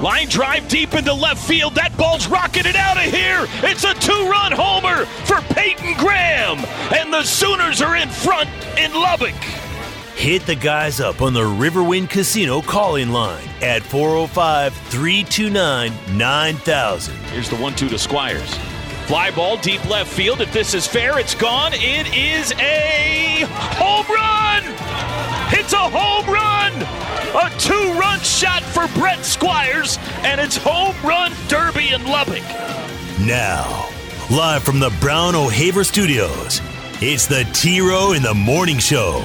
Line drive deep into left field. That ball's rocketed out of here. It's a two run homer for Peyton Graham. And the Sooners are in front in Lubbock. Hit the guys up on the Riverwind Casino calling line at 405 329 9000. Here's the 1 2 to Squires. Fly ball deep left field. If this is fair, it's gone. It is a home run! It's a home run! A two run shot for Brett Squires, and it's home run derby in Lubbock. Now, live from the Brown O'Haver Studios, it's the T Row in the Morning Show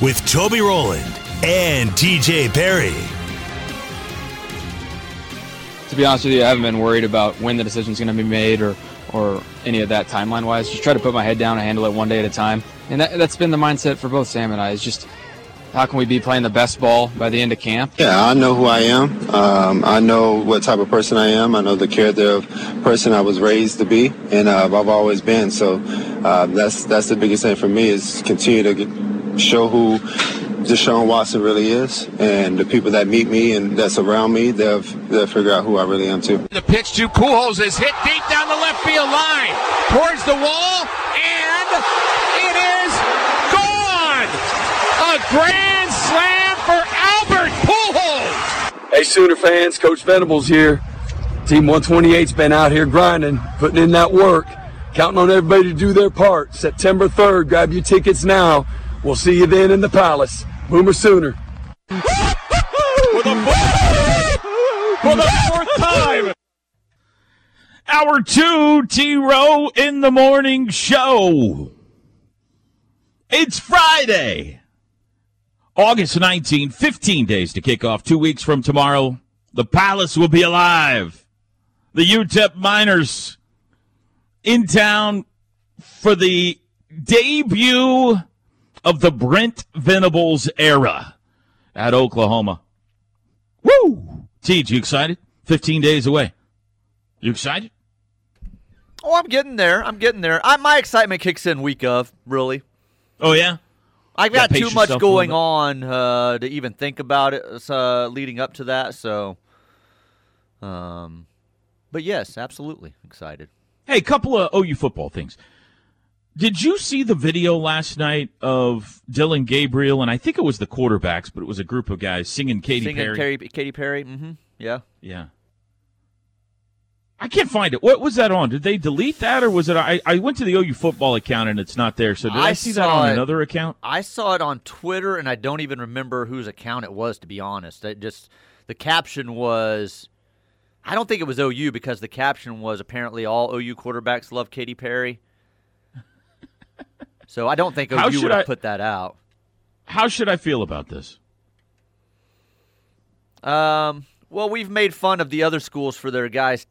with Toby Rowland and TJ Perry. To be honest with you, I haven't been worried about when the decision's going to be made or, or any of that timeline wise. Just try to put my head down and handle it one day at a time. And that, that's been the mindset for both Sam and I. Is just how can we be playing the best ball by the end of camp? Yeah, I know who I am. Um, I know what type of person I am. I know the character of person I was raised to be, and uh, I've always been. So uh, that's that's the biggest thing for me is continue to get, show who Deshaun Watson really is, and the people that meet me and that's around me, they'll they'll figure out who I really am too. The pitch to Pujols is hit deep down the left field line, towards the wall, and it is gone. A grand slam for Albert Pujols. Hey, Sooner fans, Coach Venables here. Team 128's been out here grinding, putting in that work, counting on everybody to do their part. September 3rd, grab your tickets now. We'll see you then in the Palace. Boomer Sooner. For the fourth, for the fourth time. Hour two, T Row in the morning show. It's Friday, August 19, 15 days to kick off. Two weeks from tomorrow, the Palace will be alive. The UTEP Miners in town for the debut of the Brent Venables era at Oklahoma. Woo! Teej, you excited? 15 days away. You excited? Oh, I'm getting there. I'm getting there. I, my excitement kicks in week of, really. Oh, yeah? I've Gotta got pace too much going on uh, to even think about it uh, leading up to that. So, um, but yes, absolutely excited. Hey, couple of OU football things. Did you see the video last night of Dillon Gabriel and I think it was the quarterbacks, but it was a group of guys singing Katy Singing Perry? Katy, Katy Perry. Mm-hmm. Yeah. Yeah. I can't find it. What was that on? Did they delete that or was it? I, I went to the OU football account and it's not there. So did I, I see that on it. another account? I saw it on Twitter, and I don't even remember whose account it was. To be honest, it just the caption was. I don't think it was OU because the caption was apparently all OU quarterbacks love Katy Perry. so I don't think OU would have put that out. How should I feel about this? Um, well, we've made fun of the other schools for their guys'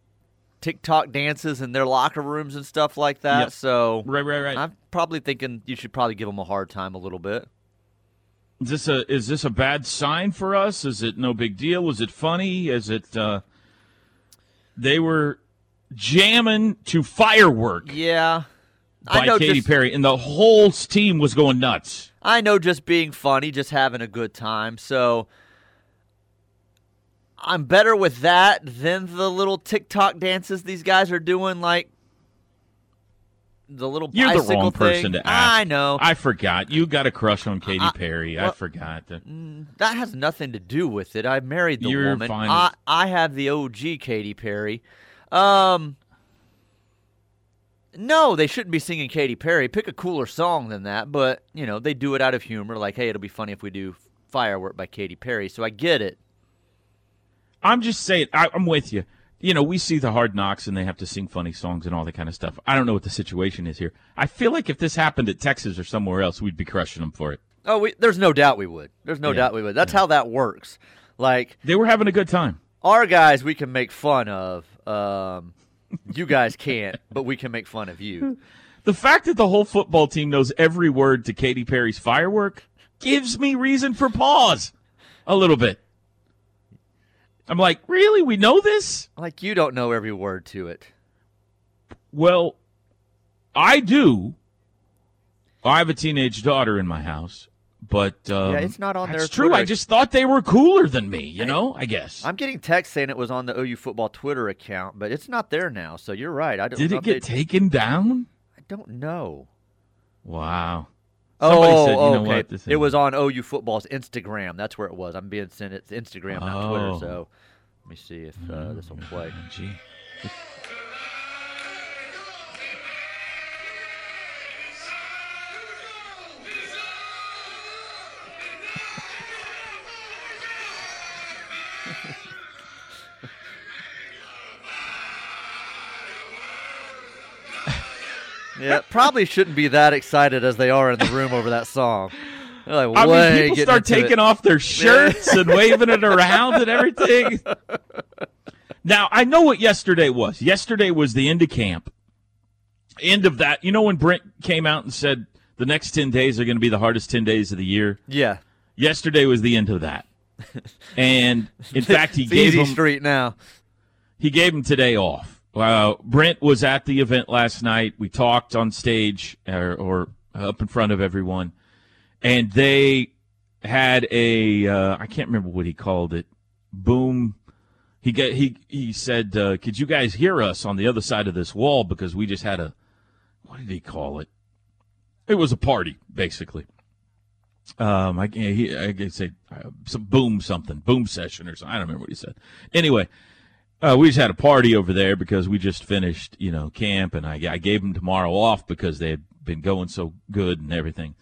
TikTok dances in their locker rooms and stuff like that. Yep. So Right, right, right. I'm probably thinking you should probably give them a hard time a little bit. Is this a is this a bad sign for us? Is it no big deal? Was it funny? Is it uh they were jamming to firework Yeah, by I know. Katy just, Perry and the whole team was going nuts. I know, just being funny, just having a good time. So I'm better with that than the little TikTok dances these guys are doing, like the little You're the wrong thing. person to ask. I know. I forgot. You got a crush on Katy I- Perry. I well- forgot. That. That has nothing to do with it. I married the You're woman. fine I, I have the OG Katy Perry. Um, no, they shouldn't be singing Katy Perry. Pick a cooler song than that. But you know, they do it out of humor. Like, hey, it'll be funny if we do "Firework" by Katy Perry. So I get it. I'm just saying. I, I'm with you. You know, we see the hard knocks and they have to sing funny songs and all that kind of stuff. I don't know what the situation is here. I feel like if this happened at Texas or somewhere else, we'd be crushing them for it. Oh, we, there's no doubt we would. There's no Yeah, doubt we would. That's how that works. Like They were having a good time. our guys, we can make fun of. Um, You guys can't, but we can make fun of you. The fact that the whole football team knows every word to Katy Perry's firework gives me reason for pause a little bit. I'm like, really? We know this? Like you don't know every word to it. Well, I do. I have a teenage daughter in my house, but um, Yeah, it's not on that's their true. Twitter. I just thought they were cooler than me. You know, I guess. I'm getting text saying it was on the OU football Twitter account, but it's not there now. So you're right. I don't Did it get they- taken down? I don't know. Wow. Somebody oh, said, okay. what, it was on OU football's Instagram. That's where it was. I'm being sent it's Instagram, not Twitter. Oh. So let me see if uh, this will play. Gee. Yeah, probably shouldn't be that excited as they are in the room over that song. They're like, I way mean, people start into it. taking off their shirts and waving it around and everything. Now, I know what yesterday was. Yesterday was the end of camp. End of that. You know when Brent came out and said the next 10 days are going to be the hardest 10 days of the year? Yeah, Yesterday was the end of that. And in fact, he it's gave easy him street now. he gave him today off. Uh, Brent was at the event last night. We talked on stage or, or up in front of everyone, and they had a uh, I can't remember what he called it. Boom. He get he he said, uh, "Could you guys hear us on the other side of this wall? Because we just had a what did he call it? It was a party, basically. Um, I he I could say uh, some boom something, boom session or something. I don't remember what he said. Anyway, uh, we just had a party over there because we just finished, you know, camp, and I, I gave them tomorrow off because they had been going so good and everything.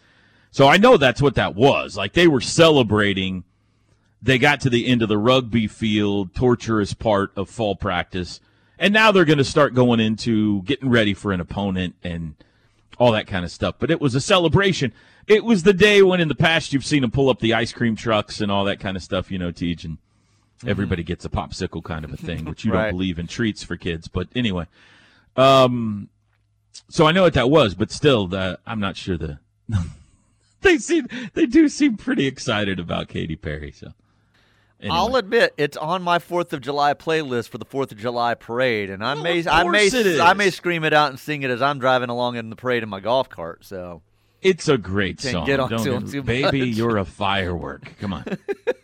So I know that's what that was. Like they were celebrating. They got to the end of the rugby field, torturous part of fall practice, and now they're going to start going into getting ready for an opponent and all that kind of stuff. But it was a celebration. It was the day when in the past you've seen them pull up the ice cream trucks and all that kind of stuff, you know, Teej, and everybody gets a popsicle kind of a thing, which you Right. don't believe in treats for kids. But anyway, um, so I know what that was, but still, the, I'm not sure the they seem they do seem pretty excited about Katy Perry. So anyway. I'll admit it's on my Fourth of July playlist for the Fourth of July parade, and I may, of I may, it I may scream it out and sing it as I'm driving along in the parade in my golf cart. So It's a great song. get onto Don't it too baby, much. you're a firework. Come on.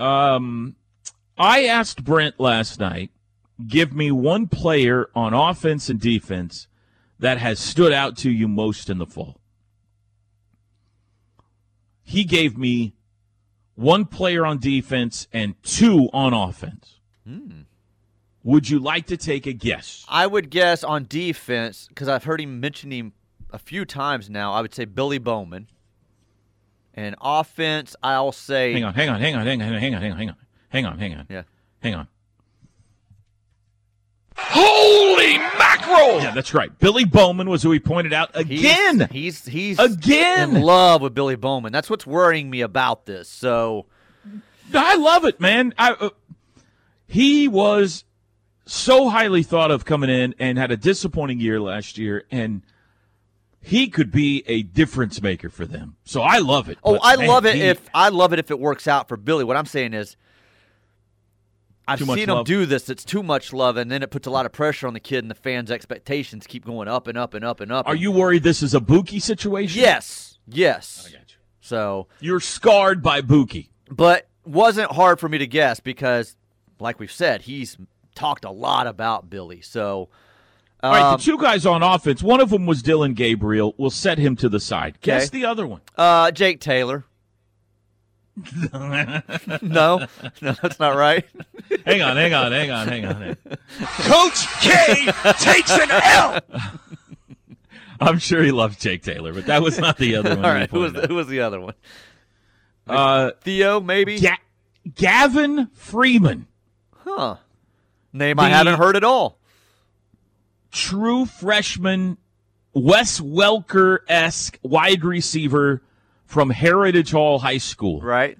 um, I asked Brent last night, give me one player on offense and defense that has stood out to you most in the fall. He gave me one player on defense and two on offense. Would you like to take a guess? I would guess on defense because I've heard him mention him a few times now. I would say Billy Bowman. And offense, I'll say Hang on, hang on, hang on, hang on, hang on, hang on, hang on, hang on, hang on. Yeah. Hang on. Holy mackerel! Yeah, that's right. Billy Bowman was who he pointed out He's- again. He's he's Again! in love with Billy Bowman. That's what's worrying me about this. So I love it, man. I, uh, he was so highly thought of coming in and had a disappointing year last year, and he could be a difference maker for them. So I love it. Oh, But, I man, love it he- if I love it if it works out for Billy. What I'm saying is, I've seen him love? do this. It's too much love, and then it puts a lot of pressure on the kid, and the fans' expectations keep going up and up and up and up. Are and- you worried this is a Buki situation? Yes, yes. I got you. So, You're scarred by Buki. but wasn't hard for me to guess because, like we've said, he's talked a lot about Billy. So, All right, um, the two guys on offense, one of them was Dillon Gabriel. We'll set him to the side. Guess Okay. the other one. uh, Jake Taylor. no, no, that's not right. hang on, hang on, hang on, hang on. Coach K takes an L. I'm sure he loves Jake Taylor, but that was not the other one. All we right, who was pointed who was the other one? Uh, Theo, maybe. Ga- Gavin Freeman, Huh. Name I The- haven't heard at all. True freshman, Wes Welker esque wide receiver from Heritage Hall High School. Right.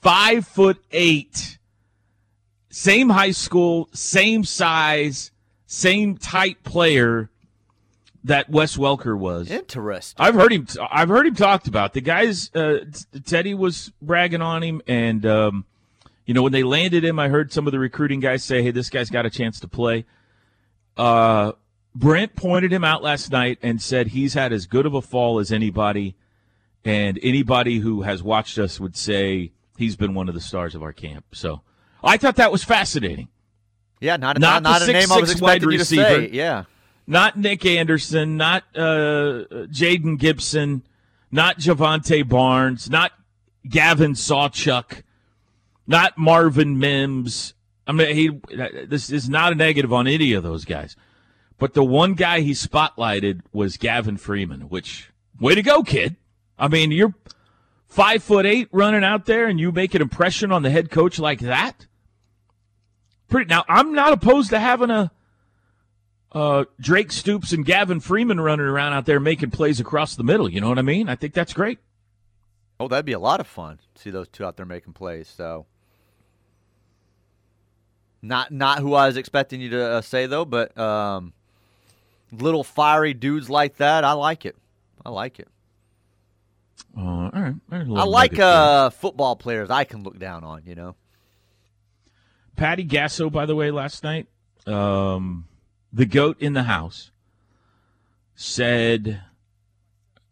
Five foot eight, same high school, same size, same type player that Wes Welker was. Interesting. I've heard him. I've heard him talked about the guys. Uh, Teddy was bragging on him, and um, you know when they landed him, I heard some of the recruiting guys say, "Hey, this guy's got a chance to play." Uh, Brent pointed him out last night and said he's had as good of a fall as anybody, and anybody who has watched us would say he's been one of the stars of our camp. So I thought that was fascinating. Yeah, not Not not, not a six, name I was wide expecting you to receiver. say. Yeah. not Nic Anderson, not uh, Jayden Gibson, not Jovantae Barnes, not Gavin Sawchuk, not Marvin Mims. I mean, he. This is not a negative on any of those guys, but the one guy he spotlighted was Gavin Freeman. Which way to go, kid! I mean, you're five foot eight running out there, and you make an impression on the head coach like that. Pretty. Now, I'm not opposed to having a uh, Drake Stoops and Gavin Freeman running around out there making plays across the middle. You know what I mean? I think that's great. Oh, that'd be a lot of fun. See those two out there making plays. So, not not who I was expecting you to uh, say though, but um, little fiery dudes like that, I like it. I like it. Uh, all right. There's a I little like uh, football players I can look down on. You know. Patty Gasso, by the way, last night, um, the goat in the house, said,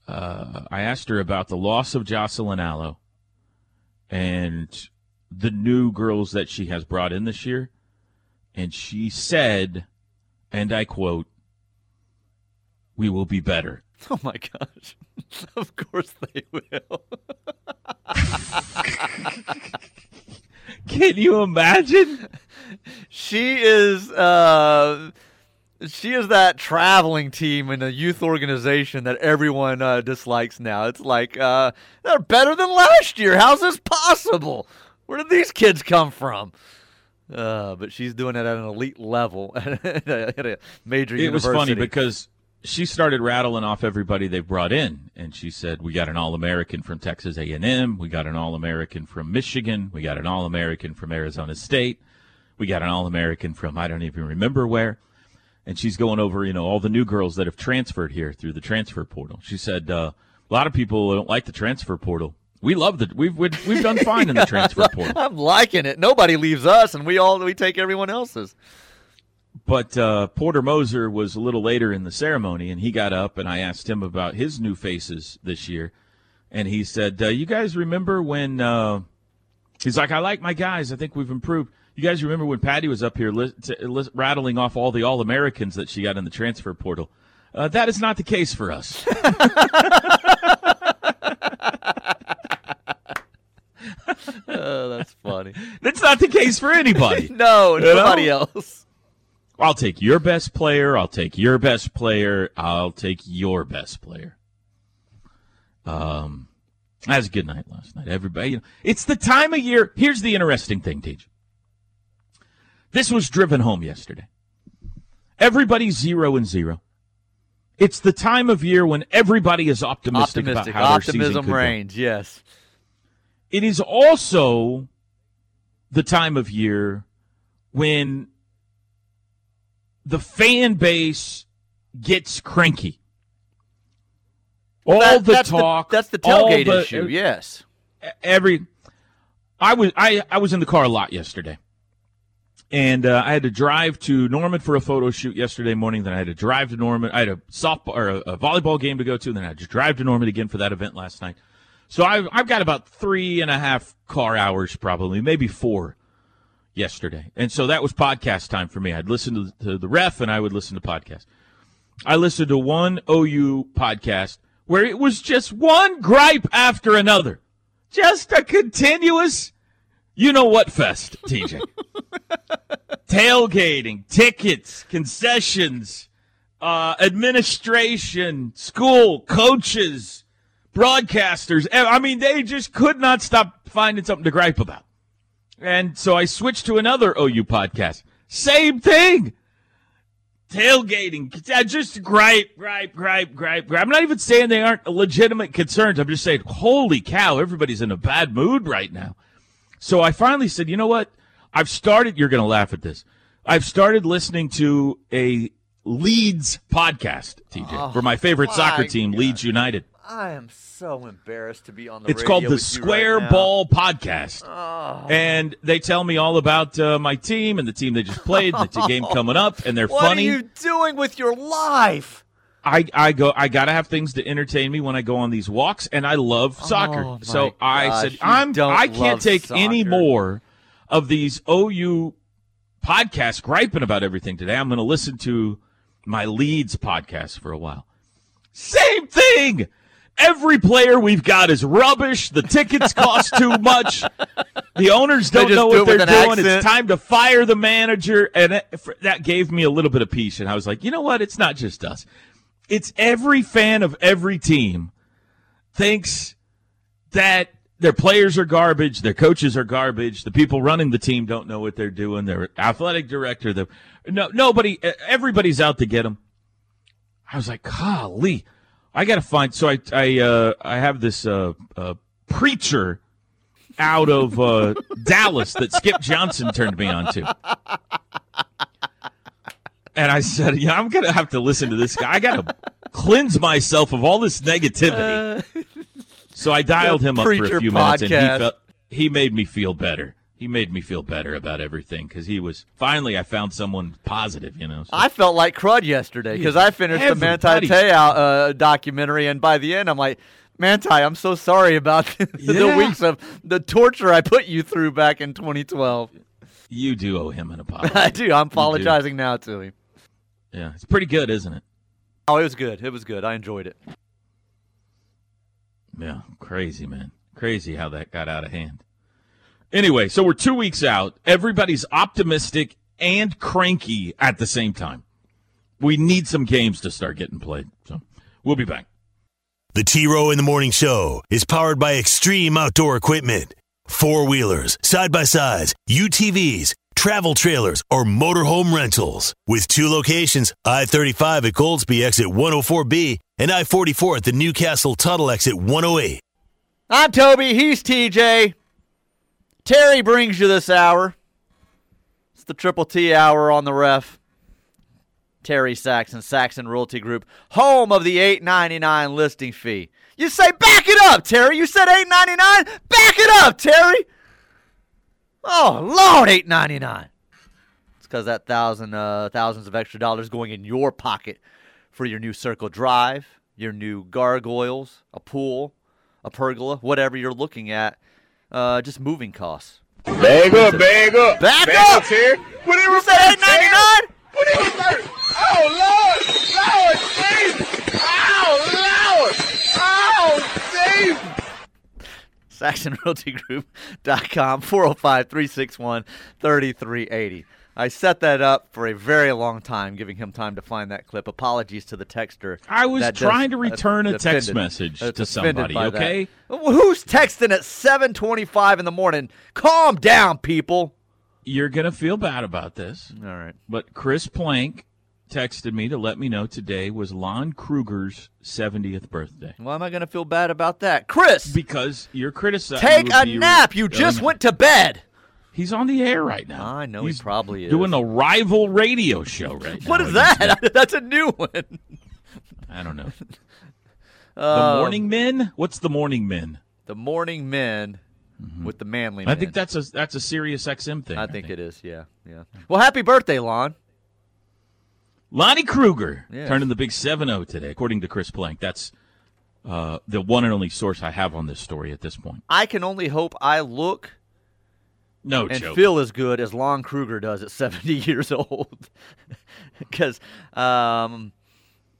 uh, I asked her about the loss of Jocelyn Alo and the new girls that she has brought in this year. And she said, and I quote, we will be better. Oh my gosh! of course they will. Can you imagine? she is uh she is that traveling team in a youth organization that everyone uh, dislikes now. It's like uh, they're better than last year. How's this possible? Where did these kids come from? Uh, but she's doing it at an elite level at a major it was funny because she started rattling off everybody they've brought in and she said we got an all-american from texas a&m we got an all-american from michigan we got an all-american from arizona state we got an all-american from i don't even remember where. And she's going over you know all the new girls that have transferred here through the transfer portal. She said uh, a lot of people don't like the transfer portal we love the we've we've, we've done fine in the transfer portal I'm liking it. Nobody leaves us, and we all we take everyone else's. But uh, Porter Moser was a little later in the ceremony, and he got up, and I asked him about his new faces this year, and he said, uh, "You guys remember when?" Uh, he's like, "I like my guys. I think we've improved." You guys remember when Patty was up here li- t- li- rattling off all the All Americans that she got in the transfer portal? Uh, that is not the case for us. Oh, that's funny. That's not the case for anybody. no, know? nobody else. I'll take your best player. I'll take your best player. I'll take your best player. Um, that was a good night last night. Everybody, you know, it's the time of year. Here's the interesting thing, Teej. This was driven home yesterday. Everybody's zero and zero. It's the time of year when everybody is optimistic, Optimistic. about how their season Optimism could go. reigns. Yes. It is also the time of year when the fan base gets cranky. All That- the that's talk. that's the tailgate the- issue. Yes. Every, I was I I was in the car a lot yesterday, and uh, I had to drive to Norman for a photo shoot yesterday morning. Then I had to drive to Norman. I had a softball or a, a volleyball game to go to. Then I had to drive to Norman again for that event last night. So I've I've got about three and a half car hours, probably maybe four, yesterday, and so that was podcast time for me. I'd listen to, to the ref and I would listen to podcasts. I listened to one OU podcast where it was just one gripe after another, just a continuous, you know what fest, TJ. Tailgating, tickets, concessions, uh, administration, school, coaches, broadcasters. Eh, I mean, they just could not stop finding something to gripe about. And so I switched to another OU podcast. Same thing. Tailgating. Just gripe, gripe, gripe, gripe, gripe. I'm not even saying they aren't legitimate concerns. I'm just saying, holy cow, everybody's in a bad mood right now. So I finally said, you know what? I've started. You're going to laugh at this. I've started listening to a Leeds podcast, TJ, for my favorite soccer team, God. Leeds United. I am so embarrassed to be on the It's called the you right Square. Ball Podcast. And they tell me all about uh, my team and the team they just played, and the game coming up, and they're What funny. What are you doing with your life? I, I go I gotta have things to entertain me when I go on these walks, and I love soccer. Oh, so I gosh, said I'm I can't take any more of these OU podcasts griping about everything today. I'm going to listen to my Leeds podcast for a while. Same thing. Every player we've got is rubbish. The tickets cost too much. The owners don't know do what they're doing. accent. It's time to fire the manager, and it, that gave me a little bit of peace. And I was like, you know what? It's not just us. It's every fan of every team thinks that their players are garbage, their coaches are garbage, the people running the team don't know what they're doing, their athletic director, the no nobody, everybody's out to get them. I was like, golly, I got to find. So I I uh, I have this uh, uh, preacher out of uh, Dallas that Skip Johnson turned me on to. And I said, yeah, I'm gonna have to listen to this guy. I gotta cleanse myself of all this negativity. so I dialed him up for a few minutes, and he felt he made me feel better. He made me feel better about everything because he was finally. I found someone positive, you know. So. I felt like crud yesterday because I finished the Manti Te'o uh, documentary, and by the end, I'm like, Manti, I'm so sorry about the Yeah. weeks of the torture I put you through back in 2012. you do owe him an apology. I do. I'm apologizing now to him. yeah, it's pretty good, isn't it? Oh, it was good. It was good. I enjoyed it. Yeah, crazy, man. Crazy how that got out of hand. Anyway, so we're two weeks out. Everybody's optimistic and cranky at the same time. We need some games to start getting played. So we'll be back. The T Row in the Morning Show is powered by Extreme Outdoor Equipment. Four wheelers, side by sides, UTVs, travel trailers, or motorhome rentals. With two locations I 35 at Goldsby exit 104B and I 44 at the Newcastle Tuttle exit 108. I'm Toby. He's TJ. Terry brings you this hour. It's the Triple T hour on the ref. Terry Saxon, Saxon Realty Group, home of the eight ninety nine listing fee. You say back it up, Terry. You said eight ninety nine. Back it up, Terry. Oh Lord, eight ninety nine. It's because that thousand uh, thousands of extra dollars going in your pocket for your new Circle Drive, your new gargoyles, a pool, a pergola, whatever you're looking at. Uh, just moving costs. Bag up, bag up. Back bag up! Terry. Put it You said eight ninety nine. Put it in reverse. Oh, Lord. Lord, Jesus. Oh, Lord. Oh, Jesus. SaxonRealtyGroup.com, 405 361 3380. I set that up for a very long time, giving him time to find that clip. Apologies to the texter. I was trying to uh, return a text message uh, to somebody, that. okay? Who's texting at 725 in the morning? Calm down, people. You're going to feel bad about this, All right. but Chris Plank texted me to let me know today was Lon Kruger's 70th birthday. Why am I going to feel bad about that? Chris, Because you're criticizing. take a nap. You just Um, went to bed. He's on the air right now. I know he He's probably is. Doing a rival radio show right now. What is that? That's a new one. I don't know. the Um, Morning Men? What's the Morning Men? The Morning Men with the Manly Mm-hmm. I Men. think that's a that's a Sirius XM thing. I think it is. Yeah, yeah. Well, happy birthday, Lon. Lonnie Kruger Yes. turning the big 7-0 today, according to Chris Plank. That's uh, the one and only source I have on this story at this point. I can only hope I look No and joke. feel as good as Lon Kruger does at 70 years old, because um,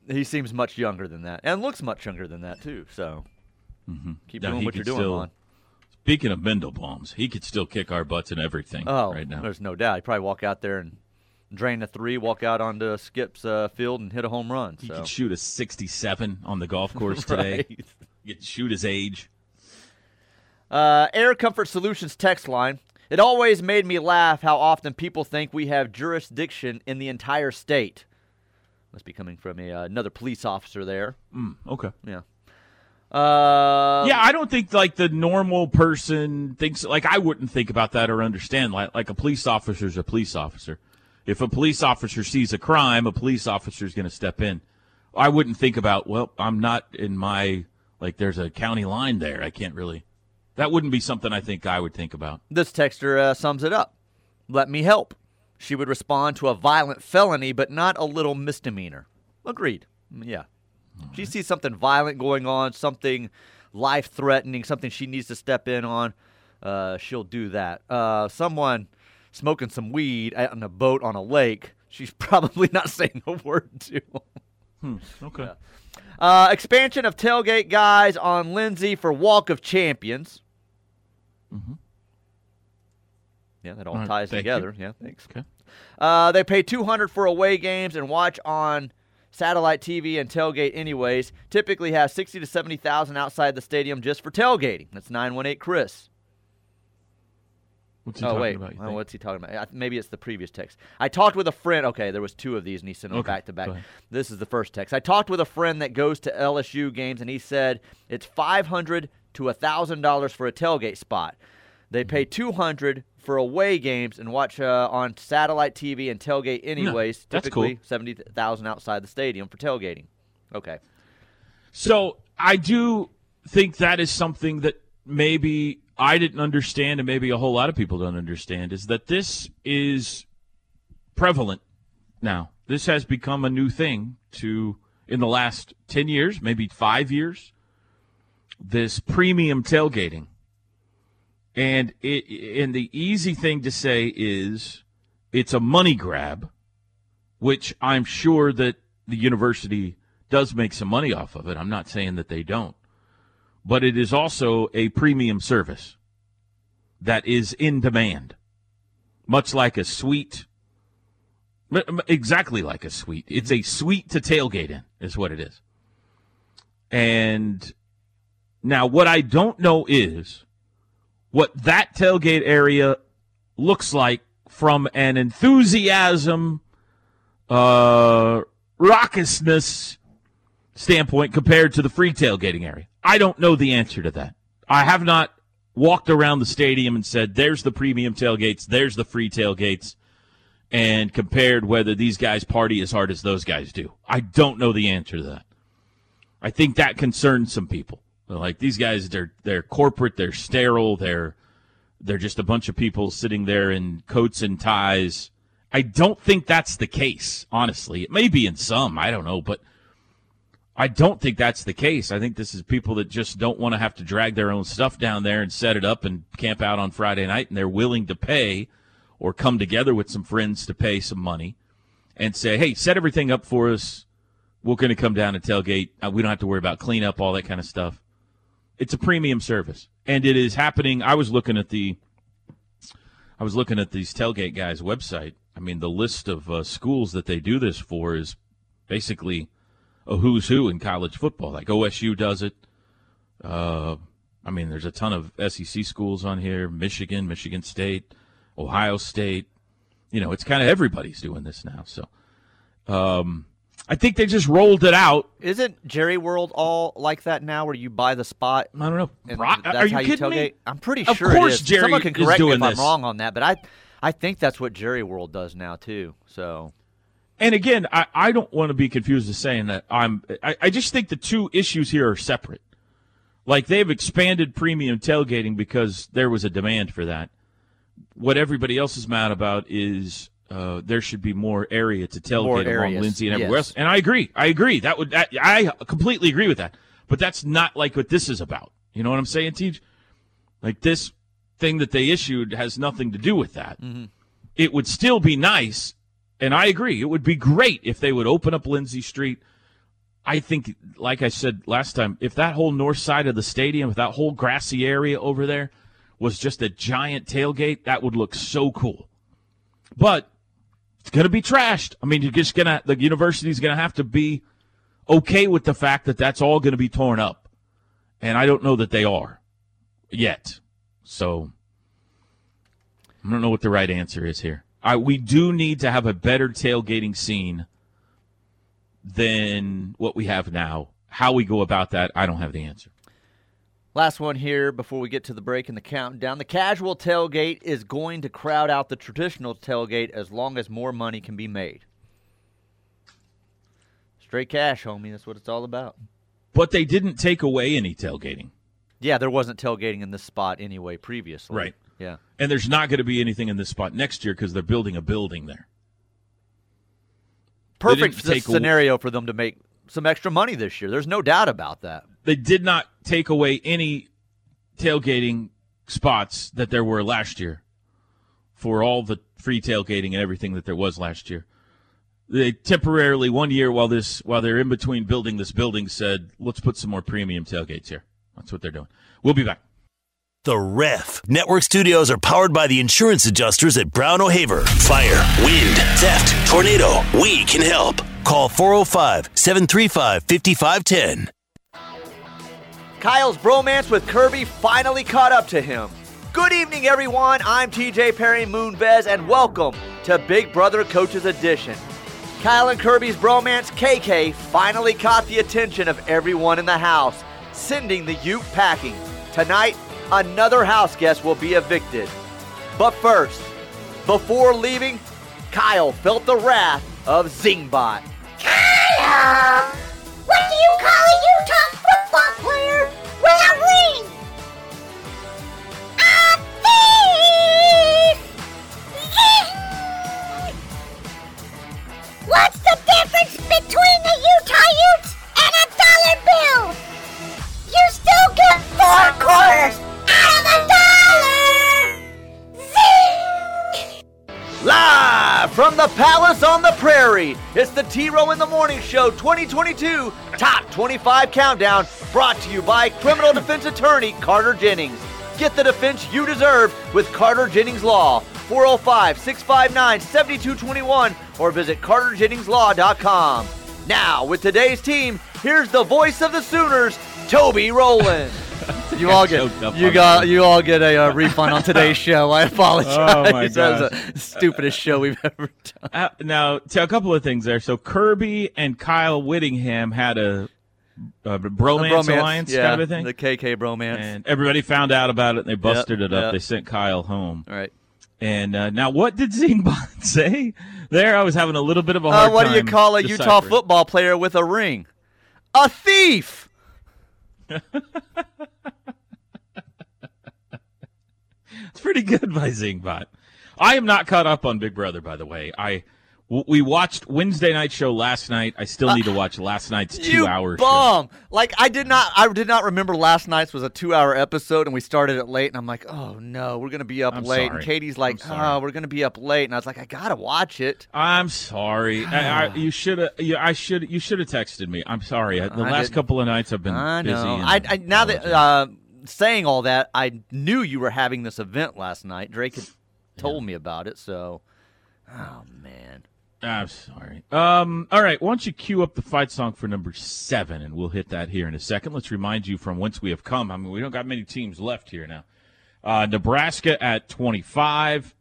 he seems much younger than that and looks much younger than that too. So keep No, doing what you're doing, still- Lon. Speaking of Mandelbaums, he could still kick our butts in everything Oh, right now. there's no doubt. He'd probably walk out there and drain a three, walk out onto Skip's uh, field and hit a home run. He could shoot a 67 on the golf course today. Right. He could shoot his age. Uh, Air Comfort Solutions text line. It always made me laugh how often people think we have jurisdiction in the entire state. Must be coming from a, uh, another police officer there. Mm, okay. Yeah. Uh, yeah, I don't think like the normal person thinks like I wouldn't think about that or understand like like a police officer is a police officer. If a police officer sees a crime, a police officer is going to step in. I wouldn't think about well, I'm not in my like there's a county line there. I can't really. That wouldn't be something I think I would think about. This texter uh, sums it up. Let me help. She would respond to a violent felony, but not a little misdemeanor. Agreed. Yeah. She sees something violent going on, something life threatening, something she needs to step in on. Uh, she'll do that. Uh, someone smoking some weed on a boat on a lake, she's probably not saying a word to. Hmm, okay. Yeah. Uh, expansion of tailgate guys on Lindsay for Walk of Champions. Mm-hmm. Yeah, that all, All right, ties thank together. you. Yeah, thanks. Okay. Uh, they pay 200 for away games and watch on satellite TV and tailgate anyways. Typically have 60 to 70,000 outside the stadium just for tailgating. That's 918 Chris. What's he oh talking wait, about? think? what's he talking about? Maybe it's the previous text. I talked with a friend. Okay, there was two of these, and he sent them Okay, back to back. This is the first text. I talked with a friend that goes to LSU games, and he said it's five hundred to thousand dollars for a tailgate spot. They pay Mm-hmm. two hundred for away games and watch uh, on satellite TV and tailgate anyways. that's typically cool. seventy thousand outside the stadium for tailgating. Okay. So I do think that is something that maybe I didn't understand, and maybe a whole lot of people don't understand, is that this is prevalent now. This has become a new thing to in the last ten years, maybe five years. This premium tailgating, and it and the easy thing to say is it's a money grab, which I'm sure that the university does make some money off of it. I'm not saying that they don't. But it is also a premium service that is in demand, much like a suite. Exactly like a suite. It's a suite to tailgate in, is what it is. And now, what I don't know is what that tailgate area looks like from an enthusiasm, uh, raucousness standpoint compared to the free tailgating area. I don't know the answer to that. I have not walked around the stadium and said, there's the premium tailgates, there's the free tailgates, and compared whether these guys party as hard as those guys do. I don't know the answer to that. I think that concerns some people. Like these guys, they're they're corporate, they're sterile, they're they're just a bunch of people sitting there in coats and ties. I don't think that's the case, honestly. It may be in some, I don't know, but I don't think that's the case. I think this is people that just don't want to have to drag their own stuff down there and set it up and camp out on Friday night, and they're willing to pay or come together with some friends to pay some money and say, hey, set everything up for us. We're going to come down and tailgate. Uh, we don't have to worry about cleanup, all that kind of stuff. It's a premium service, and it is happening. I was looking at the, I was looking at these tailgate guys' website. I mean, the list of uh, schools that they do this for is basically a who's who in college football. Like OSU does it. Uh, I mean, there's a ton of SEC schools on here: Michigan, Michigan State, Ohio State. You know, it's kind of everybody's doing this now. So, um, I think they just rolled it out. Isn't Jerry World all like that now, where you buy the spot I don't know. and Ro- that's Are you how you kidding tailgate? me? I'm pretty Of sure course it is. Jerry Someone can correct me if this. I'm wrong on that, but I, I think that's what Jerry World does now too. So And again, I, I don't want to be confused as saying that I'm. I, I just think the two issues here are separate. Like they've expanded premium tailgating because there was a demand for that. What everybody else is mad about is uh, there should be more area to tailgate More along Lindsay and everywhere yes. else. And I agree. I agree. That would. That, I completely agree with that. But that's not like what this is about. You know what I'm saying, Teej? Like this thing that they issued has nothing to do with that. It would still be nice, and I agree. It would be great if they would open up Lindsay Street. I think, like I said last time, if that whole north side of the stadium, if that whole grassy area over there was just a giant tailgate, that would look so cool. But it's going to be trashed. I mean, you're just going to, the university's going to have to be okay with the fact that that's all going to be torn up. And I don't know that they are yet. So I don't know what the right answer is here. I, we do need to have a better tailgating scene than what we have now. How we go about that, I don't have the answer. Last one here before we get to the break and the countdown. The casual tailgate is going to crowd out the traditional tailgate as long as more money can be made. Straight cash, homie. That's what it's all about. But they didn't take away any tailgating. Yeah, there wasn't tailgating in this spot anyway previously. Right. Yeah. And there's not going to be anything in this spot next year because they're building a building there. Perfect scenario for them to make some extra money this year. There's no doubt about that. They did not take away any tailgating spots that there were last year for all the free tailgating and everything that there was last year. They temporarily one year while this while they're in between building this building said, "Let's put some more premium tailgates here." That's what they're doing. We'll be back. The Ref. Network studios are powered by the insurance adjusters at Brown O'Haver. Fire, wind, theft, tornado. We can help. Call 405 735 5510. Kyle's bromance with Kirby finally caught up to him. Good evening, everyone. I'm TJ Perry Moonves, and welcome to Big Brother Coaches Edition. Kyle and Kirby's bromance, KK, finally caught the attention of everyone in the house, sending the Ute packing. Tonight, another house guest will be evicted. But first, before leaving, Kyle felt the wrath of Zingbot. Kyle! What Show 2022 Top 25 Countdown, brought to you by criminal defense attorney Carter Jennings. Get the defense you deserve with Carter Jennings Law. 405 659 7221 or visit carterjenningslaw.com. Now, with today's team, here's the voice of the Sooners, Toby Rowland. You all get you got that. you all get a uh, refund on today's show. I apologize. Oh, my that was the stupidest show we've ever done. Uh, now, to a couple of things there. So Kirby and Kyle Whittingham had a, a bromance, alliance yeah, kind of a thing, The KK bromance. and everybody found out about it. and They busted it up. yep. They sent Kyle home. All right. And uh, now, what did Zingbot say? There, I was having a little bit of a hard Uh, what do you call a Utah football player with a ring? A thief. It's pretty good by Zingbot. I am not caught up on Big Brother, by the way. I we watched Wednesday night show last night. I still need to watch last night's two you hour show. bum. Like I did not. I did not remember last night's was a two-hour episode, and we started it late. And I'm like, oh no, we're gonna be up I'm late. sorry. And Katie's like, oh, we're gonna be up late. And I was like, I gotta watch it. I'm sorry. I, I, you should have. You, I should. You should have texted me. I'm sorry. The I last didn't- couple of nights I've been I busy. know. and I, I now that uh, saying all that, I knew you were having this event last night. Drake had told me about it, so. Oh man. I'm sorry. Um, all right, why don't you cue up the fight song for number seven, and we'll hit that here in a second. Let's remind you from whence we have come. I mean, we don't got many teams left here now. Uh, Nebraska at 25,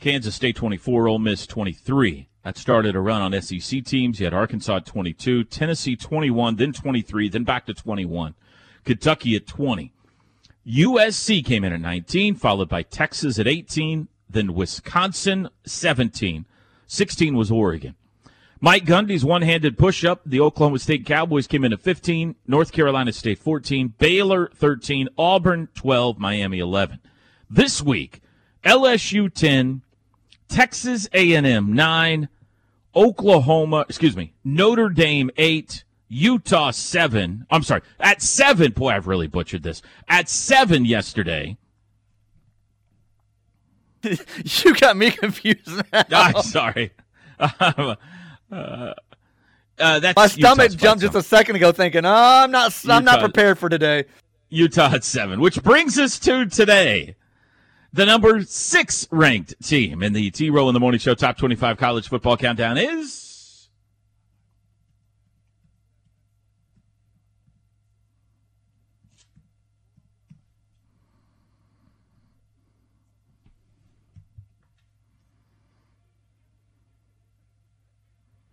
Kansas State 24, Ole Miss 23. That started a run on SEC teams. You had Arkansas at 22, Tennessee 21, then 23, then back to 21. Kentucky at 20. USC came in at 19, followed by Texas at 18, then Wisconsin 17. 16 was Oregon. Mike Gundy's one handed push up. The Oklahoma State Cowboys came in at 15, North Carolina State 14, Baylor 13, Auburn 12, Miami 11. This week, LSU 10, Texas A&M 9, Oklahoma, excuse me, Notre Dame 8, Utah 7. I'm sorry, at 7, boy, I've really butchered this. At 7 yesterday. you got me confused now. I'm sorry. Um, uh, uh, that's My stomach jumped just a second ago, thinking, "Oh, I'm not. I'm not prepared for today." Utah at seven, which brings us to today. The number six ranked team in the T Row in the Morning Show Top 25 College Football Countdown is.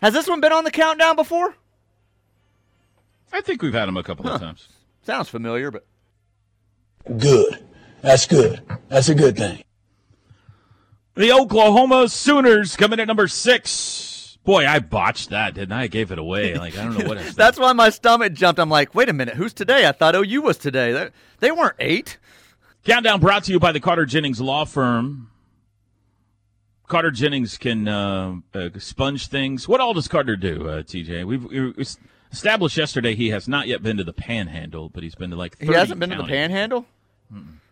Has this one been on the countdown before? I think we've had them a couple of times. Sounds familiar, but good. That's good. That's a good thing. The Oklahoma Sooners coming at number six. Boy, I botched that, didn't I? I gave it away. Like I don't know what. I. That's why my stomach jumped. I'm like, wait a minute, who's today? I thought OU was today. They, they weren't eight. Countdown brought to you by the Carter Jennings Law Firm. Carter Jennings can uh, uh, sponge things. What all does Carter do, uh, TJ? We've, we established yesterday he has not yet been to the Panhandle, but he's been to like. 30 He hasn't been to the counties. Panhandle.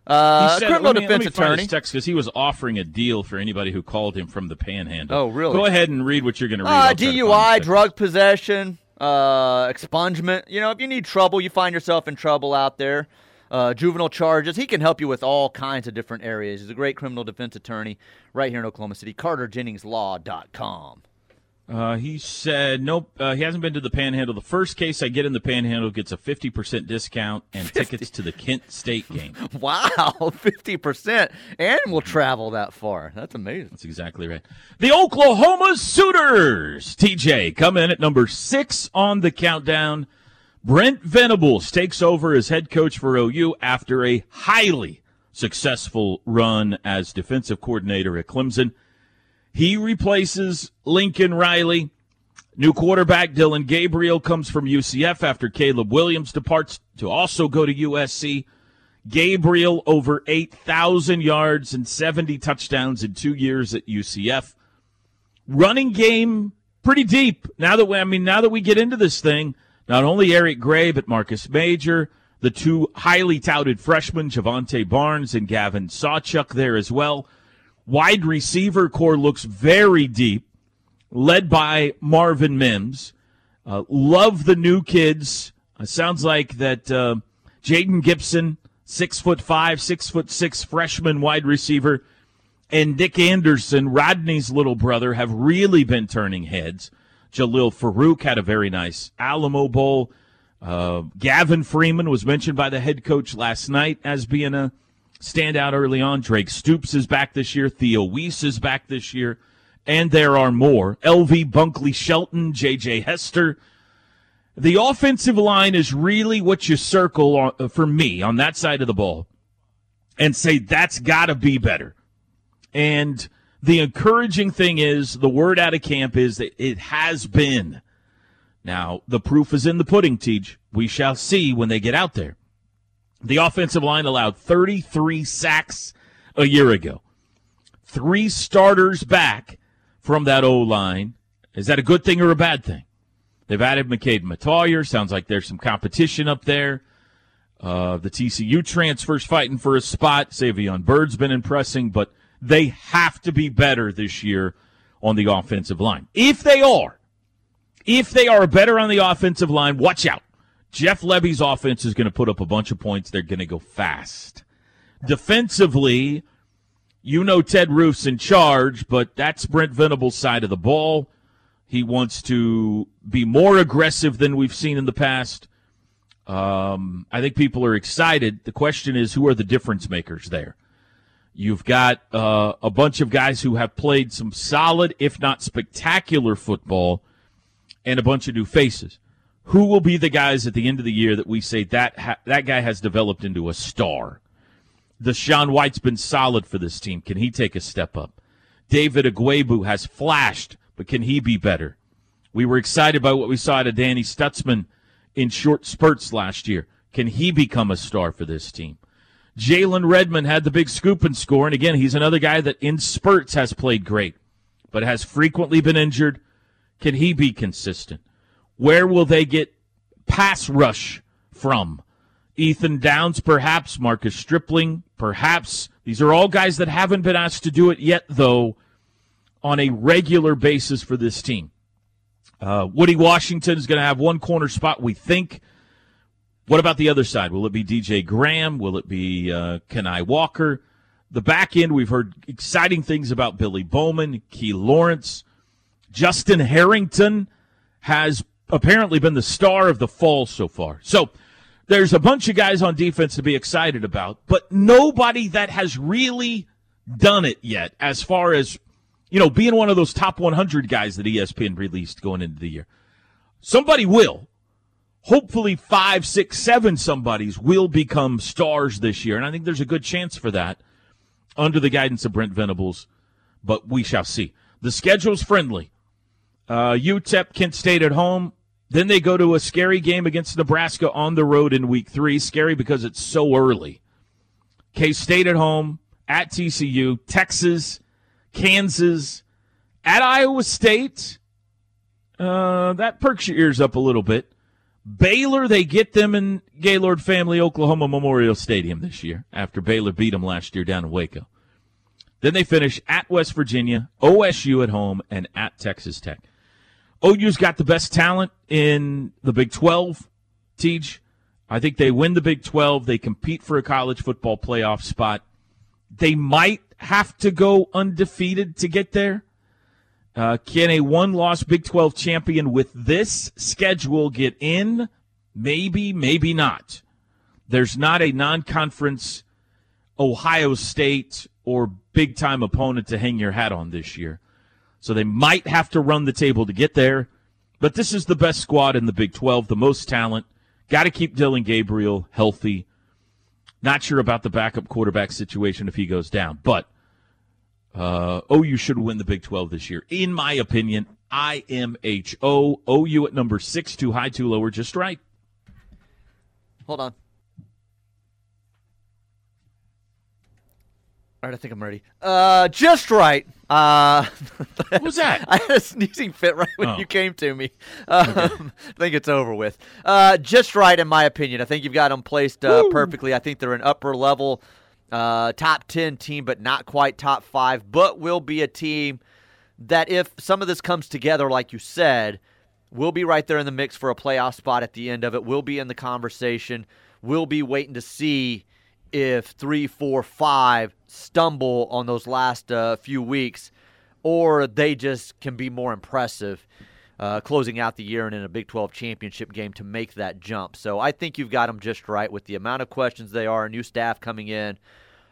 Uh, said- criminal me, defense let me find attorney. his text because he was offering a deal for anybody who called him from the Panhandle. Oh, really? Go ahead and read what you're going to read. Uh, to find DUI, drug possession, uh, expungement. You know, if you need trouble, you find yourself in trouble out there. Uh, juvenile charges. He can help you with all kinds of different areas. He's a great criminal defense attorney right here in Oklahoma City. CarterJenningsLaw.com. Uh, he said nope. Uh, he hasn't been to the Panhandle. The first case I get in the Panhandle gets a fifty percent discount and tickets to the Kent State game. Wow, fifty percent, and we'll travel that far. That's amazing. That's exactly right. The Oklahoma Sooners, TJ, come in at number six on the countdown. Brent Venables takes over as head coach for OU after a highly successful run as defensive coordinator at Clemson. He replaces Lincoln Riley. New quarterback Dillon Gabriel comes from UCF after Caleb Williams departs to also go to USC. Gabriel over 8,000 yards and 70 touchdowns in two years at UCF. Running game pretty deep. Now that we, I mean, now that we get into this thing, not only Eric Gray, but Marcus Major, the two highly touted freshmen, Jovantae Barnes and Gavin Sawchuk there as well. Wide receiver core looks very deep, led by Marvin Mims. Uh, love the new kids. Uh, sounds like that uh, Jayden Gibson, six foot five, six foot six freshman wide receiver, and Nic Anderson, Rodney's little brother, have really been turning heads. Jalil Farooq had a very nice Alamo Bowl. Uh, Gavin Freeman was mentioned by the head coach last night as being a standout early on. Drake Stoops is back this year. Theo Wease is back this year. And there are more. LV Bunkley Shelton, JJ Hester. The offensive line is really what you circle on, uh, for me on that side of the ball and say that's got to be better. And the encouraging thing is the word out of camp is that it has been. Now, the proof is in the pudding, Teej. We shall see when they get out there. The offensive line allowed 33 sacks a year ago. Three starters back from that O line. Is that a good thing or a bad thing? They've added McKade Mettauer. Sounds like there's some competition up there. Uh, the TCU transfers fighting for a spot. Savion Byrd's been impressing, but they have to be better this year on the offensive line. If they are, if they are better on the offensive line, watch out. Jeff Lebby's offense is going to put up a bunch of points. They're going to go fast. Defensively, you know Ted Roof's in charge, but that's Brent Venable's side of the ball. He wants to be more aggressive than we've seen in the past. Um, I think people are excited. The question is, who are the difference makers there? You've got uh, a bunch of guys who have played some solid, if not spectacular, football, and a bunch of new faces. Who will be the guys at the end of the year that we say that ha- that guy has developed into a star? The DaShaun White's been solid for this team. Can he take a step up? David Ugwoegbu has flashed, but can he be better? We were excited by what we saw out of Danny Stutsman in short spurts last year. Can he become a star for this team? Jalen Redmond had the big scoop and score, and again, he's another guy that in spurts has played great, but has frequently been injured. Can he be consistent? Where will they get pass rush from? Ethan Downs, perhaps. Marcus Stripling, perhaps. These are all guys that haven't been asked to do it yet, though, on a regular basis for this team. Uh, Woody Washington is going to have one corner spot, we think. What about the other side? Will it be DJ Graham? Will it be uh, Kani Walker? The back end, we've heard exciting things about Billy Bowman, Key Lawrence. Justin Harrington has apparently been the star of the fall so far. So there's a bunch of guys on defense to be excited about, but nobody that has really done it yet as far as, you know, being one of those top 100 guys that ESPN released going into the year. Somebody will. Hopefully five, six, seven somebodies will become stars this year. And I think there's a good chance for that under the guidance of Brent Venables, but we shall see. The schedule's friendly. Uh, UTEP, Kent State at home. Then they go to a scary game against Nebraska on the road in week three. Scary because it's so early. K State at home, at TCU, Texas, Kansas, at Iowa State. Uh, that perks your ears up a little bit. Baylor, they get them in Gaylord Family Oklahoma Memorial Stadium this year after Baylor beat them last year down in Waco. Then they finish at West Virginia, OSU at home, and at Texas Tech. OU's got the best talent in the Big 12, Teej. I think they win the Big 12. They compete for a college football playoff spot. They might have to go undefeated to get there. Uh, can a one loss Big 12 champion with this schedule get in? Maybe, maybe not. There's not a non conference Ohio State or big time opponent to hang your hat on this year. So they might have to run the table to get there. But this is the best squad in the Big 12, the most talent. Got to keep Dillon Gabriel healthy. Not sure about the backup quarterback situation if he goes down, but uh, OU should win the Big 12 this year. In my opinion, IMHO. OU at number six, too high, too low, or just right. Hold on. All right, I think I'm ready. Uh, just right. Uh, what was that? I had a sneezing fit right when Oh. you came to me. Um, I think it's over with. Uh, just right, in my opinion. I think you've got them placed uh, perfectly. I think they're an upper level, uh, top 10 team, but not quite top five, but will be a team that, if some of this comes together, like you said, will be right there in the mix for a playoff spot at the end of it, will be in the conversation, will be waiting to see if three, four, five stumble on those last uh, few weeks, or they just can be more impressive uh, closing out the year and in a Big 12 championship game to make that jump. So I think you've got them just right with the amount of questions they are, new staff coming in.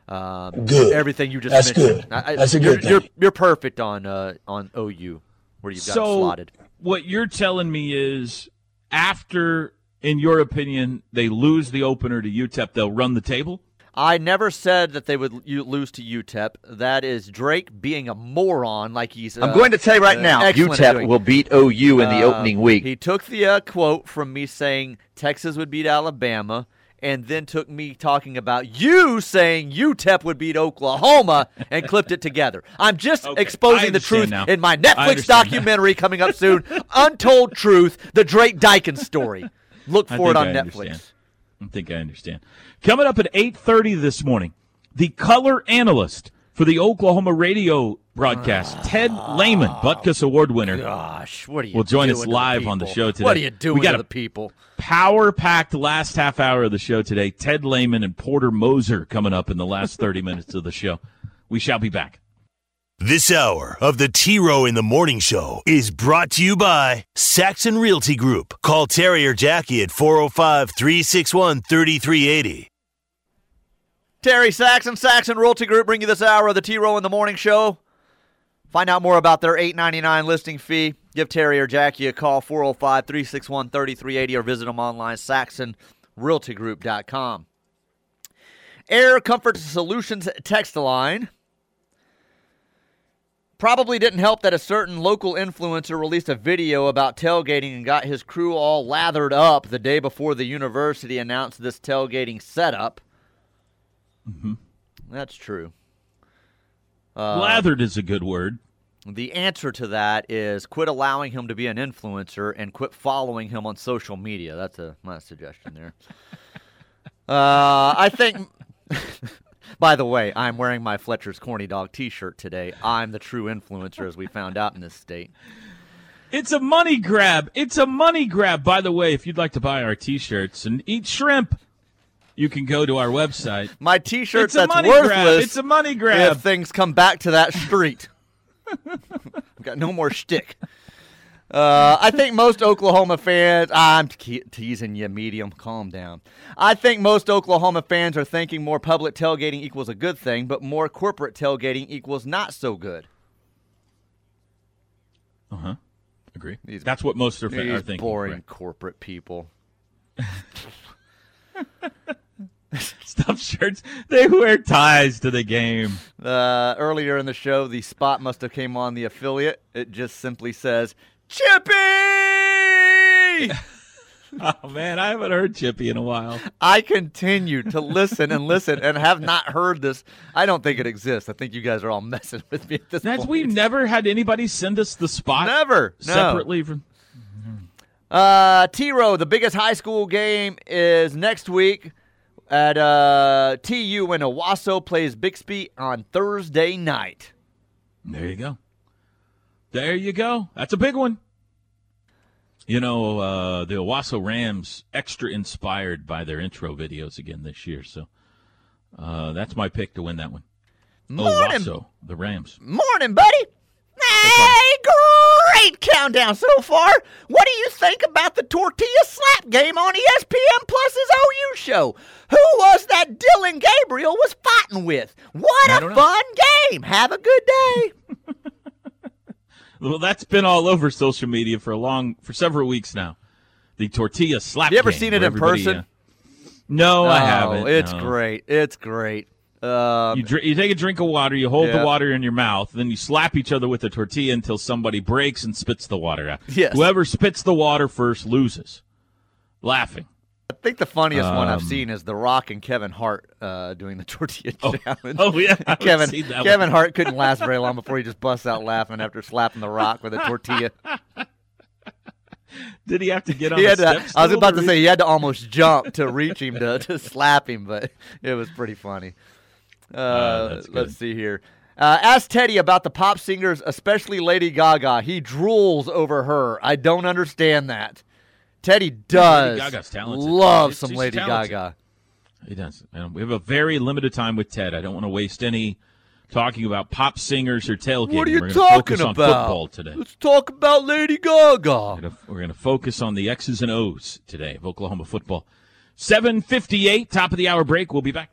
Um, Good. Everything you just That's mentioned. good. I- I- That's a you're, good You're, thing. you're perfect on uh, on OU where you've got so slotted. what you're telling me is after, in your opinion, they lose the opener to UTEP, they'll run the table? I never said that they would lose to UTEP. That is Drake being a moron, like he's. I'm uh, going to tell you right uh, now, UTEP will beat OU in the Uh, opening week. He took the uh, quote from me saying Texas would beat Alabama, and then took me talking about you saying UTEP would beat Oklahoma, and clipped it together. I'm just Okay, exposing the truth now. in my Netflix understand now. documentary coming up soon, Untold Truth: The Drake Dykin Story. Look for it on I Netflix. I think I understand. Coming up at 8:30 this morning, the color analyst for the Oklahoma radio broadcast, ah. Ted Lehman, Butkus Award winner, Gosh, what are you? will join us live on the show today. What are you doing We got a the people? power-packed last half hour of the show today. Ted Lehman and Porter Moser coming up in the last 30 minutes of the show. We shall be back. This hour of the T Row in the Morning Show is brought to you by Saxon Realty Group. Call Terry or Jackie at 405 361 3380. Terry Saxon, Saxon Realty Group, bring you this hour of the T Row in the Morning Show. Find out more about their eight ninety nine listing fee. Give Terry or Jackie a call, 405 361 3380, or visit them online, saxonrealtygroup.com. Air Comfort Solutions text line. Probably didn't help that a certain local influencer released a video about tailgating and got his crew all lathered up the day before the university announced this tailgating setup. That's true. Uh, Lathered is a good word. The answer to that is quit allowing him to be an influencer and quit following him on social media. That's a my suggestion there. uh, I think. By the way, I'm wearing my Fletcher's Corny Dog T-shirt today. I'm the true influencer, as we found out in this state. It's a money grab. It's a money grab. By the way, if you'd like to buy our T-shirts and eat shrimp, you can go to our website. My T-shirt It's a that's money worthless. grab. It's a money grab. If things come back to that street, I've got no more shtick. Uh, I think most Oklahoma fans. I'm te- teasing you, medium. Calm down. I think most Oklahoma fans are thinking more public tailgating equals a good thing, but more corporate tailgating equals not so good. Uh huh. Agree. These- That's what most are, fa- are thinking. boring correct. corporate people. Stuff shirts. They wear ties to the game. Uh, earlier in the show, the spot must have came on the affiliate. It just simply says Chippy. Oh man, I haven't heard Chippy in a while. I continue to listen and listen and have not heard this. I don't think it exists. I think you guys are all messing with me at this That's point. we've never had anybody send us the spot Never. No. separately from. Uh, T Row, the biggest high school game is next week at uh, TU when Owasso plays Bixby on Thursday night. There you go. There you go. That's a big one. You know, uh, the Owasso Rams extra inspired by their intro videos again this year. So uh, that's my pick to win that one. Morning, Owasso, the Rams. morning, buddy. Hey, great countdown so far. What do you think about the tortilla slap game on ESPN Plus's OU show? Who was that Dillon Gabriel was fighting with? What I a fun game. Have a good day. Well, that's been all over social media for a long, for several weeks now. The tortilla slap. You ever seen it in person? uh, no, I Oh, haven't. It's no. great. It's great. Um, You, dr- you take a drink of water, you hold Yeah. the water in your mouth, then you slap each other with the tortilla until somebody breaks and spits the water out. Yes. Whoever spits the water first loses. Laughing. I think the funniest one I've Um, seen is The Rock and Kevin Hart uh, doing the tortilla challenge. oh, yeah, Kevin Kevin one. Hart couldn't last very long before he just busts out laughing after slapping The Rock with a tortilla. Did he have to get on he the had to. I was about to reach- say he had to almost jump to reach him to, to slap him, but it was pretty funny. Uh, Uh, let's see here. Uh, ask Teddy about the pop singers, especially Lady Gaga. He drools over her. I don't understand that. Teddy does Gaga's talented. love She's- some she's Lady talented. Gaga. He does. And we have a very limited time with Ted. I don't want to waste any talking about pop singers or tailgating. What are you We're talking about? football today. Let's talk about Lady Gaga. We're going to focus on the X's and O's today of Oklahoma football. 758, top of the hour break. We'll be back.